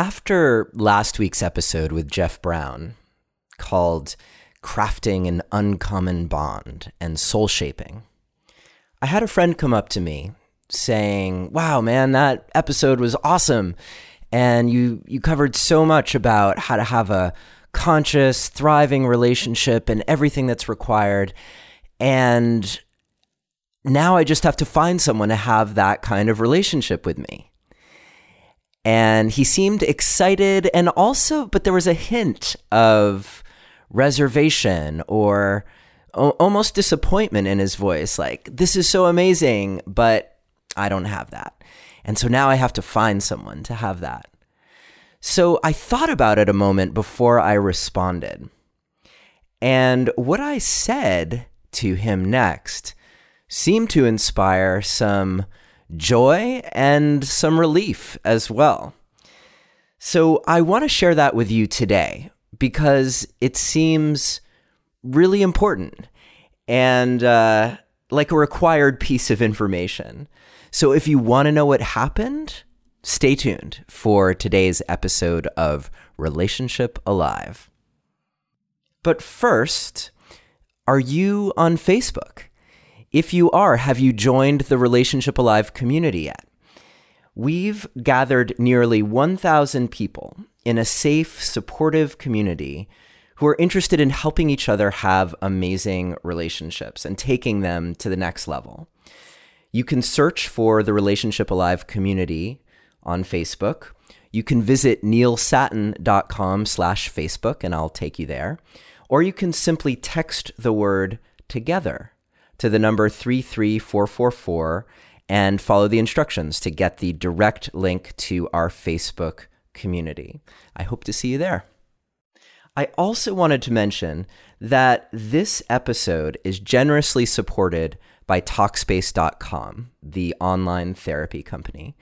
After last week's episode with Jeff Brown called Crafting an Uncommon Bond and Soul Shaping, I had a friend come up to me saying, Wow, man, that episode was awesome. And you, you covered so much about how to have a conscious, thriving relationship and everything that's required. And now I just have to find someone to have that kind of relationship with me and he seemed excited and also but there was a hint of reservation or o- almost disappointment in his voice like this is so amazing but i don't have that. And so now i have to find someone to have that. So i thought about it a moment before i responded. And what i said to him next seemed to inspire some joy and some relief as well. So I want to share that with you today because it seems really important and uh, like a required piece of information. So if you want to know what happened, stay tuned for today's episode of Relationship Alive. But first, are you on Facebook? If you are, have you joined the Relationship Alive community yet? We've gathered nearly 1,000 people in a safe, supportive community who are interested in helping each other have amazing relationships and taking them to the next level. You can search for the Relationship Alive community on Facebook. You can visit neilsattin.com slash Facebook and I'll take you there. Or you can simply text the word together to the number 33444 and follow the instructions to get the direct link to our Facebook community. I hope to see you there. I also wanted to mention that this episode is generously supported by Talkspace.com, the online therapy company.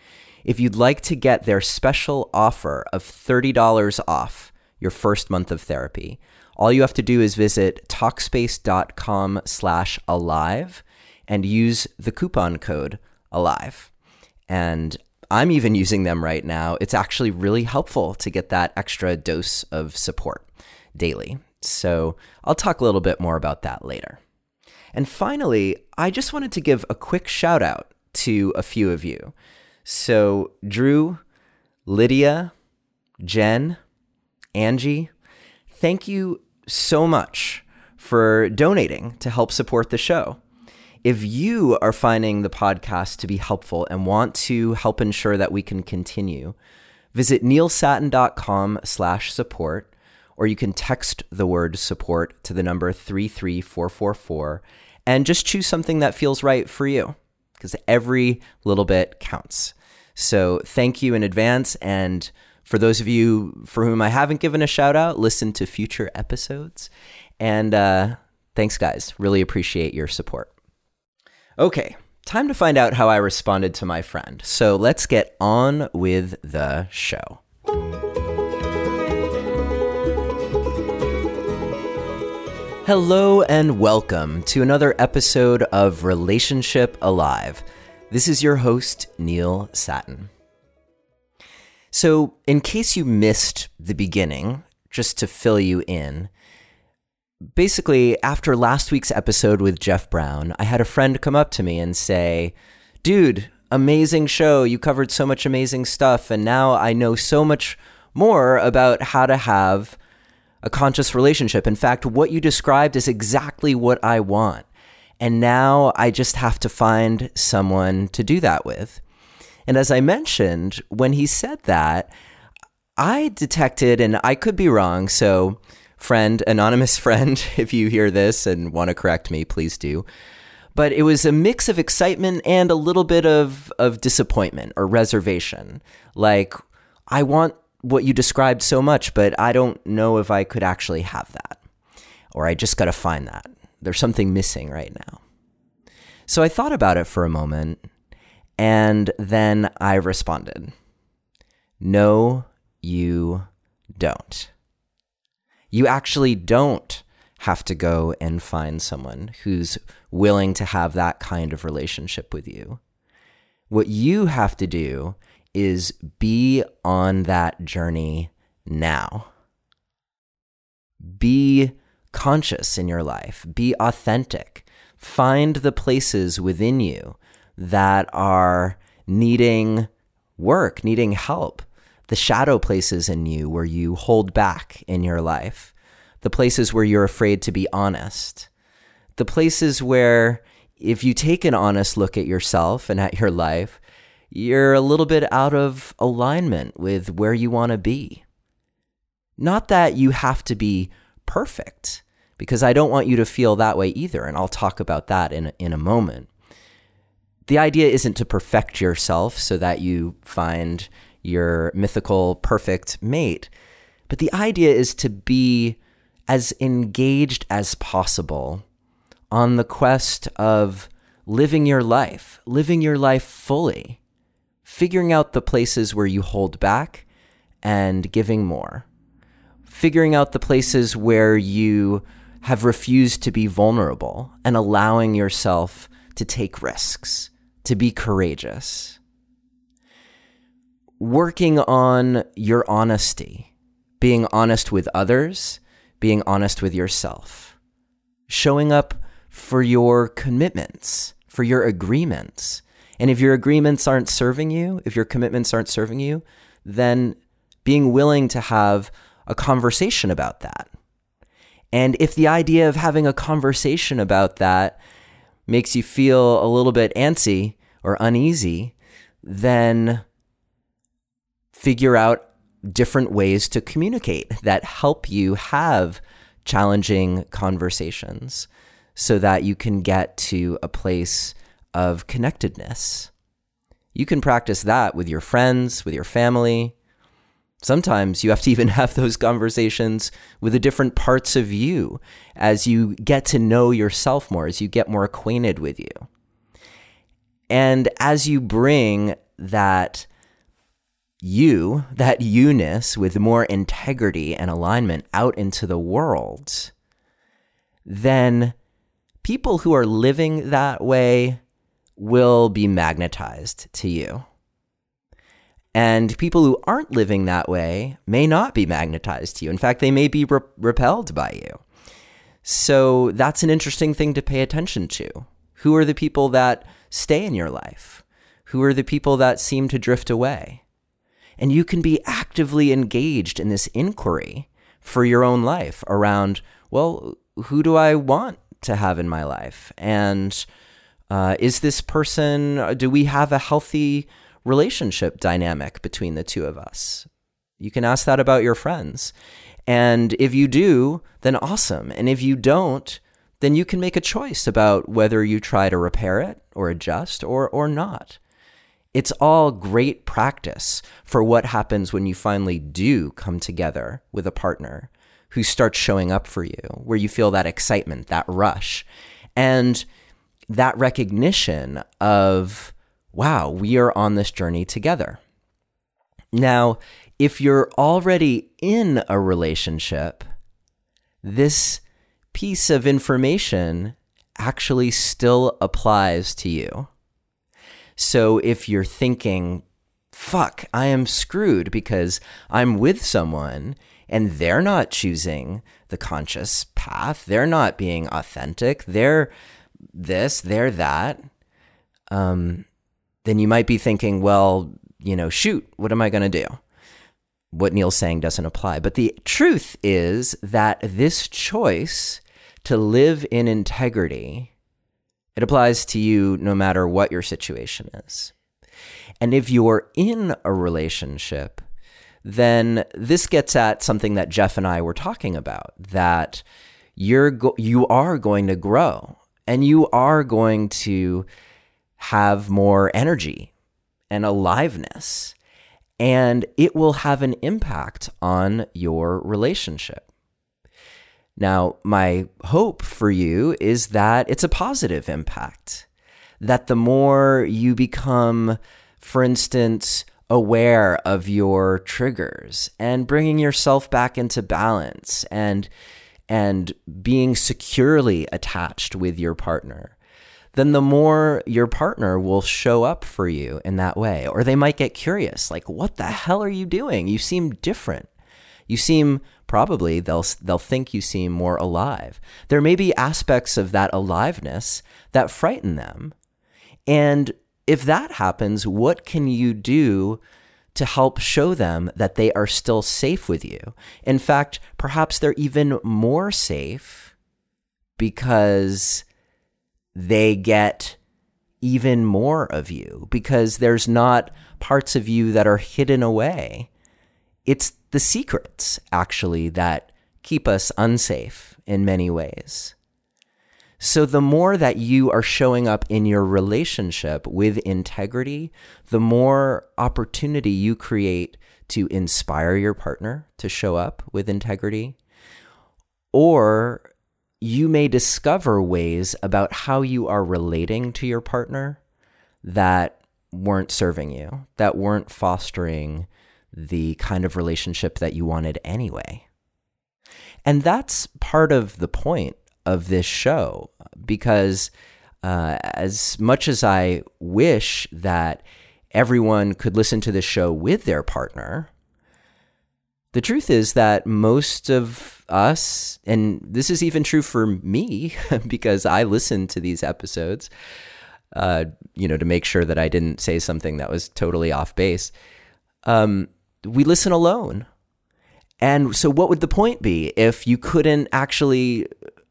If you'd like to get their special offer of $30 off your first month of therapy, all you have to do is visit talkspace.com slash alive and use the coupon code alive. And I'm even using them right now. It's actually really helpful to get that extra dose of support daily. So I'll talk a little bit more about that later. And finally, I just wanted to give a quick shout out to a few of you. So, Drew, Lydia, Jen, Angie, thank you so much for donating to help support the show. If you are finding the podcast to be helpful and want to help ensure that we can continue, visit neilsattin.com slash support, or you can text the word support to the number 33444 and just choose something that feels right for you because every little bit counts. So thank you in advance and for those of you for whom I haven't given a shout out, listen to future episodes. And uh, thanks, guys. Really appreciate your support. Okay, time to find out how I responded to my friend. So let's get on with the show. Hello and welcome to another episode of Relationship Alive. This is your host, Neil Sattin. So, in case you missed the beginning, just to fill you in, basically, after last week's episode with Jeff Brown, I had a friend come up to me and say, Dude, amazing show. You covered so much amazing stuff. And now I know so much more about how to have a conscious relationship. In fact, what you described is exactly what I want. And now I just have to find someone to do that with. And as I mentioned, when he said that, I detected, and I could be wrong, so friend, anonymous friend, if you hear this and want to correct me, please do. But it was a mix of excitement and a little bit of, of disappointment or reservation. Like, I want what you described so much, but I don't know if I could actually have that. Or I just got to find that. There's something missing right now. So I thought about it for a moment and then I responded, No, you don't. You actually don't have to go and find someone who's willing to have that kind of relationship with you. What you have to do is be on that journey now. Be conscious in your life, be authentic. Find the places within you that are needing work, needing help, the shadow places in you where you hold back in your life, the places where you're afraid to be honest, the places where if you take an honest look at yourself and at your life, you're a little bit out of alignment with where you want to be. Not that you have to be perfect, because I don't want you to feel that way either. And I'll talk about that in, in a moment. The idea isn't to perfect yourself so that you find your mythical perfect mate, but the idea is to be as engaged as possible on the quest of living your life, living your life fully, figuring out the places where you hold back and giving more, figuring out the places where you have refused to be vulnerable and allowing yourself to take risks, to be courageous. Working on your honesty, being honest with others, being honest with yourself, showing up for your commitments, for your agreements. And if your agreements aren't serving you, if your commitments aren't serving you, then being willing to have a conversation about that. And if the idea of having a conversation about that makes you feel a little bit antsy or uneasy, then figure out different ways to communicate that help you have challenging conversations so that you can get to a place of connectedness. You can practice that with your friends, with your family. Sometimes you have to even have those conversations with the different parts of you as you get to know yourself more, as you get more acquainted with you. And as you bring that you, that you ness with more integrity and alignment out into the world, then people who are living that way will be magnetized to you. And people who aren't living that way may not be magnetized to you. In fact, they may be re- repelled by you. So that's an interesting thing to pay attention to. Who are the people that stay in your life? Who are the people that seem to drift away? And you can be actively engaged in this inquiry for your own life around, well, who do I want to have in my life? And uh, is this person, do we have a healthy relationship dynamic between the two of us? You can ask that about your friends. And if you do, then awesome. And if you don't, then you can make a choice about whether you try to repair it or adjust or, or not. It's all great practice for what happens when you finally do come together with a partner who starts showing up for you, where you feel that excitement, that rush, and that recognition of, wow, we are on this journey together. Now, if you're already in a relationship, this piece of information actually still applies to you. So if you're thinking, fuck, I am screwed because I'm with someone and they're not choosing the conscious path. They're not being authentic. They're this, they're that. Um, then you might be thinking, well, you know, shoot, what am I going to do? What Neil's saying doesn't apply. But the truth is that this choice to live in integrity, it applies to you no matter what your situation is. And if you're in a relationship then this gets at something that Jeff and I were talking about that you're go- you are going to grow and you are going to have more energy and aliveness and it will have an impact on your relationship. Now, my hope for you is that it's a positive impact. That the more you become, for instance, aware of your triggers and bringing yourself back into balance and and being securely attached with your partner then the more your partner will show up for you in that way. Or they might get curious, like, what the hell are you doing? You seem different. You seem probably they'll they'll think you seem more alive. There may be aspects of that aliveness that frighten them. And if that happens, what can you do to help show them that they are still safe with you? In fact, perhaps they're even more safe because they get even more of you because there's not parts of you that are hidden away. It's the secrets, actually, that keep us unsafe in many ways. So, the more that you are showing up in your relationship with integrity, the more opportunity you create to inspire your partner to show up with integrity. Or you may discover ways about how you are relating to your partner that weren't serving you, that weren't fostering the kind of relationship that you wanted anyway. And that's part of the point of this show because uh, as much as I wish that everyone could listen to this show with their partner, the truth is that most of us, and this is even true for me because I listen to these episodes, uh, you know, to make sure that I didn't say something that was totally off base. Um, we listen alone. And so, what would the point be if you couldn't actually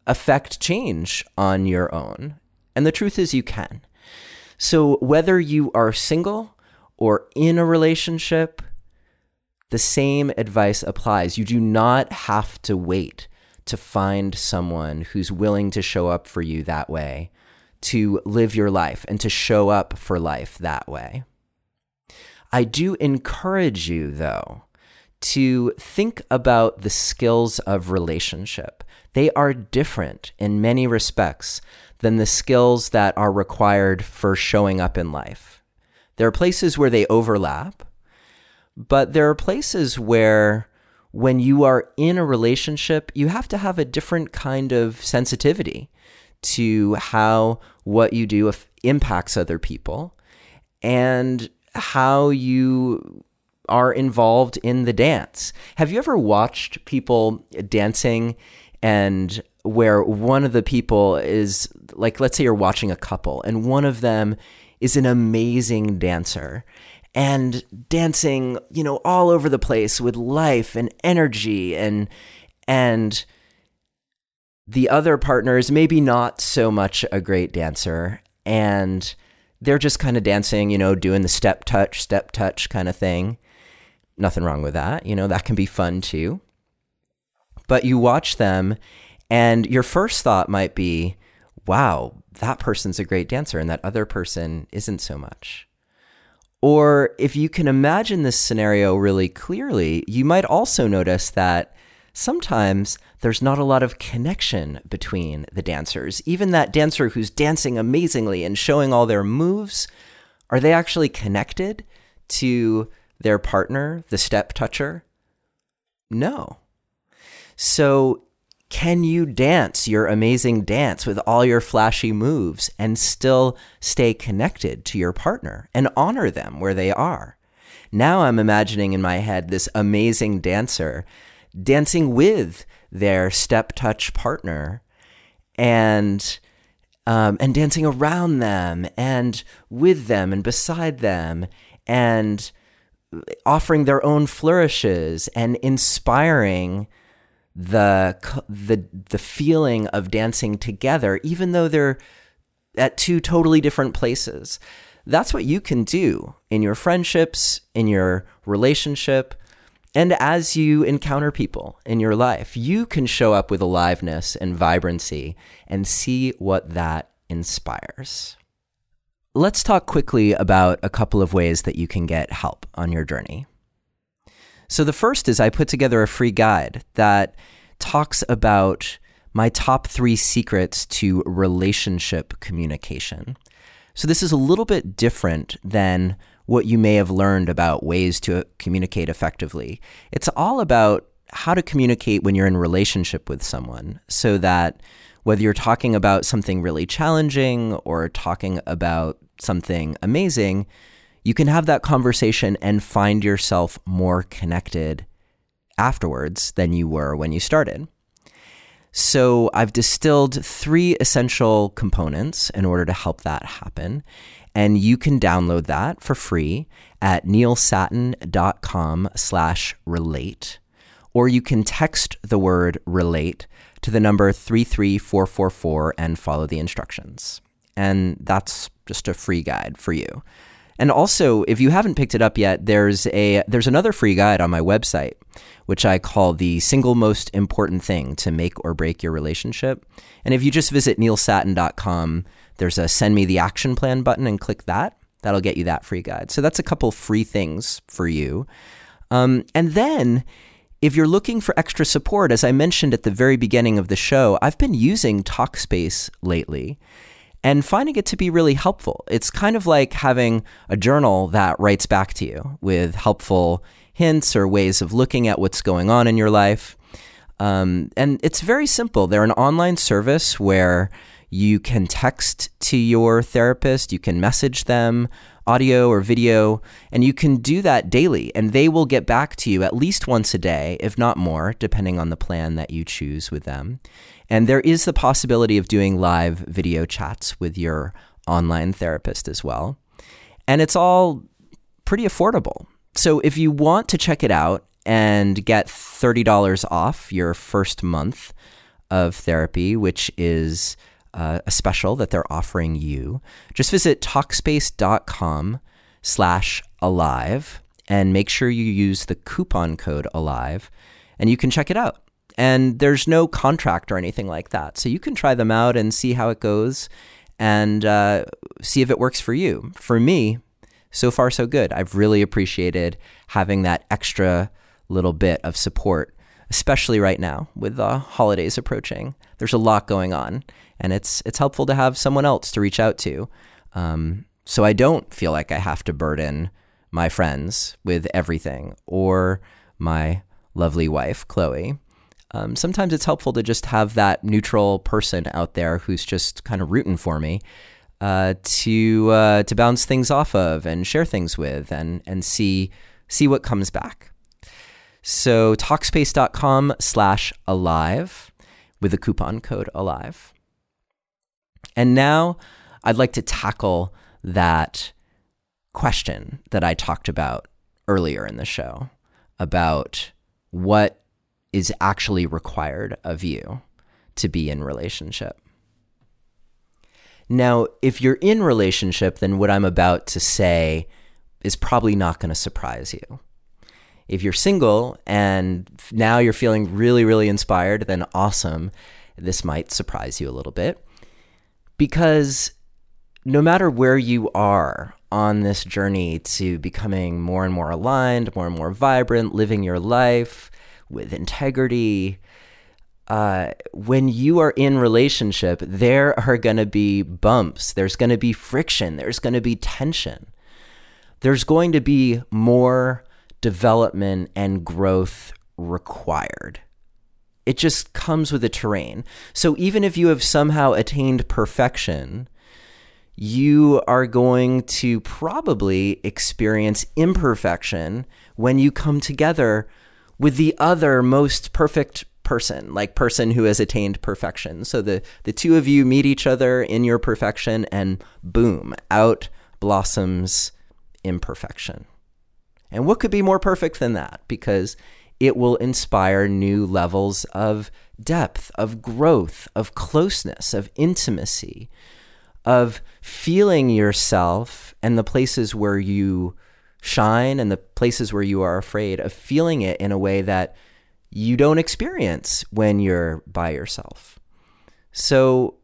affect change on your own? And the truth is, you can. So, whether you are single or in a relationship, the same advice applies. You do not have to wait to find someone who's willing to show up for you that way, to live your life, and to show up for life that way. I do encourage you, though, to think about the skills of relationship. They are different in many respects than the skills that are required for showing up in life. There are places where they overlap, but there are places where when you are in a relationship, you have to have a different kind of sensitivity to how what you do impacts other people. And how you are involved in the dance. Have you ever watched people dancing and where one of the people is like let's say you're watching a couple and one of them is an amazing dancer and dancing, you know, all over the place with life and energy and and the other partner is maybe not so much a great dancer and they're just kind of dancing, you know, doing the step touch, step touch kind of thing. Nothing wrong with that. You know, that can be fun too. But you watch them, and your first thought might be, wow, that person's a great dancer, and that other person isn't so much. Or if you can imagine this scenario really clearly, you might also notice that sometimes there's not a lot of connection between the dancers. Even that dancer who's dancing amazingly and showing all their moves, are they actually connected to their partner, the step toucher? No. So, can you dance your amazing dance with all your flashy moves and still stay connected to your partner and honor them where they are? Now I'm imagining in my head this amazing dancer dancing with their step touch partner and um, and dancing around them and with them and beside them and offering their own flourishes and inspiring the the the feeling of dancing together even though they're at two totally different places. That's what you can do in your friendships in your relationship and as you encounter people in your life, you can show up with aliveness and vibrancy and see what that inspires. Let's talk quickly about a couple of ways that you can get help on your journey. So, the first is I put together a free guide that talks about my top three secrets to relationship communication. So, this is a little bit different than what you may have learned about ways to communicate effectively. It's all about how to communicate when you're in relationship with someone so that Whether you're talking about something really challenging or talking about something amazing, you can have that conversation and find yourself more connected afterwards than you were when you started. So, I've distilled three essential components in order to help that happen. And you can download that for free at neilsattin.com slash relate. Or you can text the word relate to the number 33444 and follow the instructions. And that's just a free guide for you. And also, if you haven't picked it up yet, there's a there's another free guide on my website, which I call the single most important thing to make or break your relationship. And if you just visit neilsattin.com, there's a send me the action plan button and click that. That'll get you that free guide. So that's a couple free things for you. Um, and then if you're looking for extra support, as I mentioned at the very beginning of the show, I've been using Talkspace lately and finding it to be really helpful. It's kind of like having a journal that writes back to you with helpful hints or ways of looking at what's going on in your life. Um, and it's very simple. They're an online service where you can text to your therapist, you can message them, audio or video, and you can do that daily. And they will get back to you at least once a day, if not more, depending on the plan that you choose with them. And there is the possibility of doing live video chats with your online therapist as well. And it's all pretty affordable. So if you want to check it out and get $30 off your first month of therapy, which is uh, a special that they're offering you, just visit Talkspace.com slash alive and make sure you use the coupon code alive and you can check it out and there's no contract or anything like that. So you can try them out and see how it goes and uh, see if it works for you. For me, so far, so good. I've really appreciated having that extra little bit of support, especially right now with the holidays approaching. There's a lot going on, and it's it's helpful to have someone else to reach out to, um, so I don't feel like I have to burden my friends with everything or my lovely wife, Chloe um, sometimes it's helpful to just have that neutral person out there who's just kind of rooting for me uh, to uh, to bounce things off of and share things with and and see see what comes back. So talkspace.com slash alive with the coupon code alive. And now I'd like to tackle that question that I talked about earlier in the show about what is actually required of you to be in relationship. Now, if you're in relationship, then what I'm about to say is probably not going to surprise you. If you're single and now you're feeling really, really inspired, then awesome. This might surprise you a little bit because no matter where you are on this journey to becoming more and more aligned, more and more vibrant, living your life, with integrity. Uh, when you are in relationship, there are going to be bumps. There's going to be friction. There's going to be tension. There's going to be more development and growth required. It just comes with the terrain. So even if you have somehow attained perfection, you are going to probably experience imperfection when you come together with the other most perfect person, like person who has attained perfection. So the the two of you meet each other in your perfection and boom, out blossoms imperfection. And what could be more perfect than that? Because it will inspire new levels of depth, of growth, of closeness, of intimacy, of feeling yourself and the places where you shine and the places where you are afraid of feeling it in a way that you don't experience when you're by yourself. So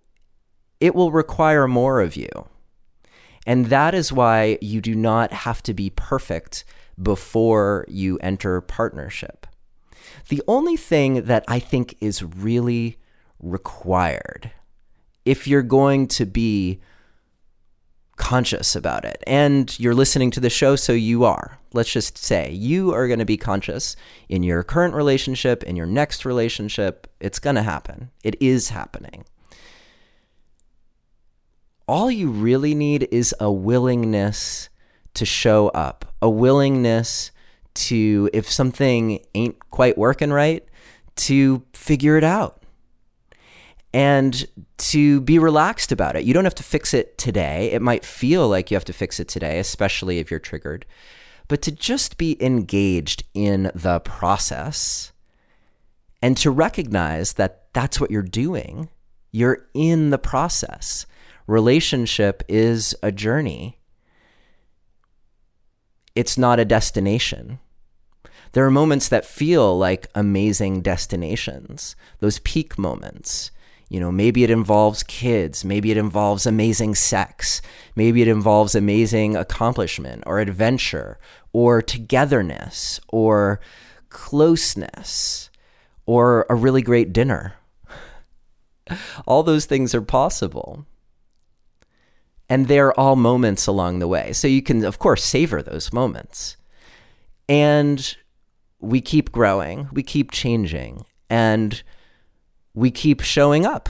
it will require more of you. And that is why you do not have to be perfect before you enter partnership. The only thing that I think is really required if you're going to be conscious about it. And you're listening to the show, so you are. Let's just say you are going to be conscious in your current relationship, in your next relationship. It's going to happen. It is happening. all you really need is a willingness to show up, a willingness to, if something ain't quite working right, to figure it out and to be relaxed about it. You don't have to fix it today. It might feel like you have to fix it today, especially if you're triggered, but to just be engaged in the process and to recognize that that's what you're doing. You're in the process. Relationship is a journey, it's not a destination. There are moments that feel like amazing destinations, those peak moments. You know, maybe it involves kids, maybe it involves amazing sex, maybe it involves amazing accomplishment or adventure or togetherness or closeness or a really great dinner. all those things are possible. And they're all moments along the way. So you can, of course, savor those moments. And we keep growing, we keep changing, and we keep showing up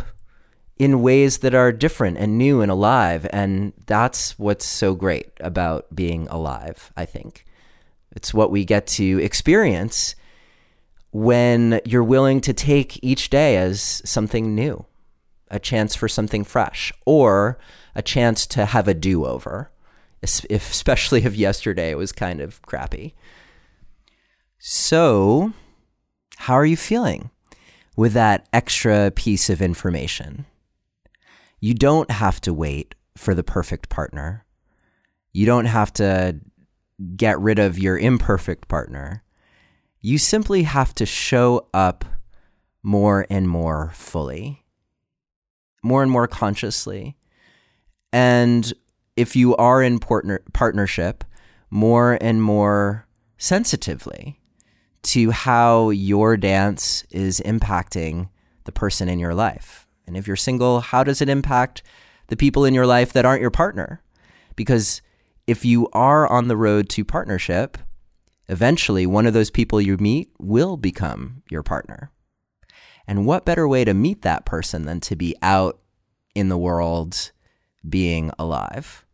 in ways that are different and new and alive. And that's what's so great about being alive, I think. It's what we get to experience when you're willing to take each day as something new, a chance for something fresh, or a chance to have a do over, especially if yesterday was kind of crappy. So, how are you feeling with that extra piece of information? You don't have to wait for the perfect partner. You don't have to get rid of your imperfect partner. You simply have to show up more and more fully, more and more consciously. And if you are in partner- partnership, more and more sensitively to how your dance is impacting the person in your life. And if you're single, how does it impact the people in your life that aren't your partner? Because if you are on the road to partnership, eventually one of those people you meet will become your partner. And what better way to meet that person than to be out in the world being alive?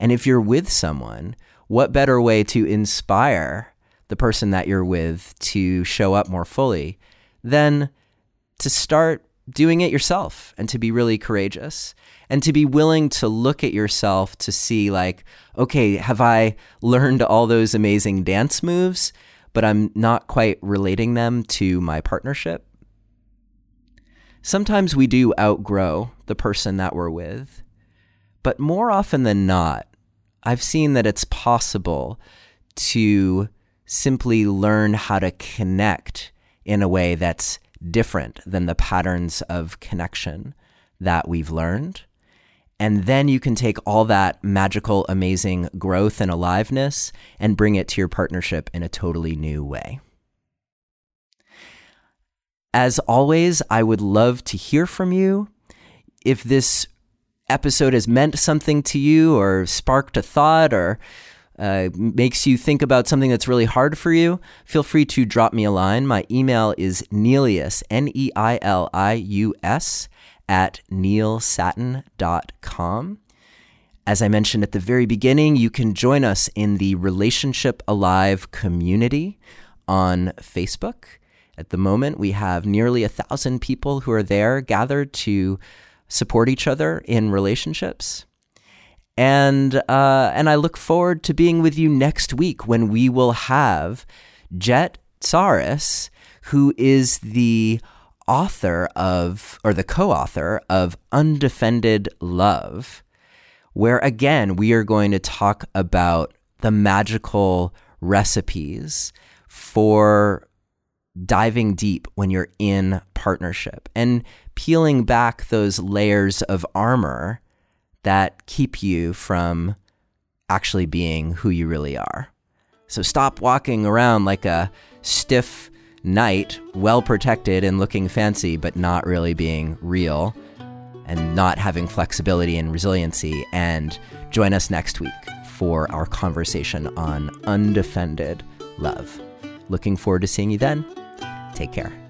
And if you're with someone, what better way to inspire the person that you're with to show up more fully, than to start doing it yourself and to be really courageous and to be willing to look at yourself to see, like, okay, have I learned all those amazing dance moves, but I'm not quite relating them to my partnership? Sometimes we do outgrow the person that we're with, but more often than not, I've seen that it's possible to simply learn how to connect in a way that's different than the patterns of connection that we've learned. And then you can take all that magical, amazing growth and aliveness and bring it to your partnership in a totally new way. As always, I would love to hear from you. If this episode has meant something to you or sparked a thought or uh, makes you think about something that's really hard for you, feel free to drop me a line. My email is Neilius, N E I L I U S, at neilsattin.com. As I mentioned at the very beginning, you can join us in the Relationship Alive community on Facebook. At the moment, we have nearly a thousand people who are there gathered to support each other in relationships. And uh, and I look forward to being with you next week when we will have Jett Psaris, who is the author of or the co-author of Undefended Love, where again we are going to talk about the magical recipes for diving deep when you're in partnership and peeling back those layers of armor that keep you from actually being who you really are. So stop walking around like a stiff knight, well protected and looking fancy, but not really being real and not having flexibility and resiliency. And join us next week for our conversation on undefended love. Looking forward to seeing you then. Take care.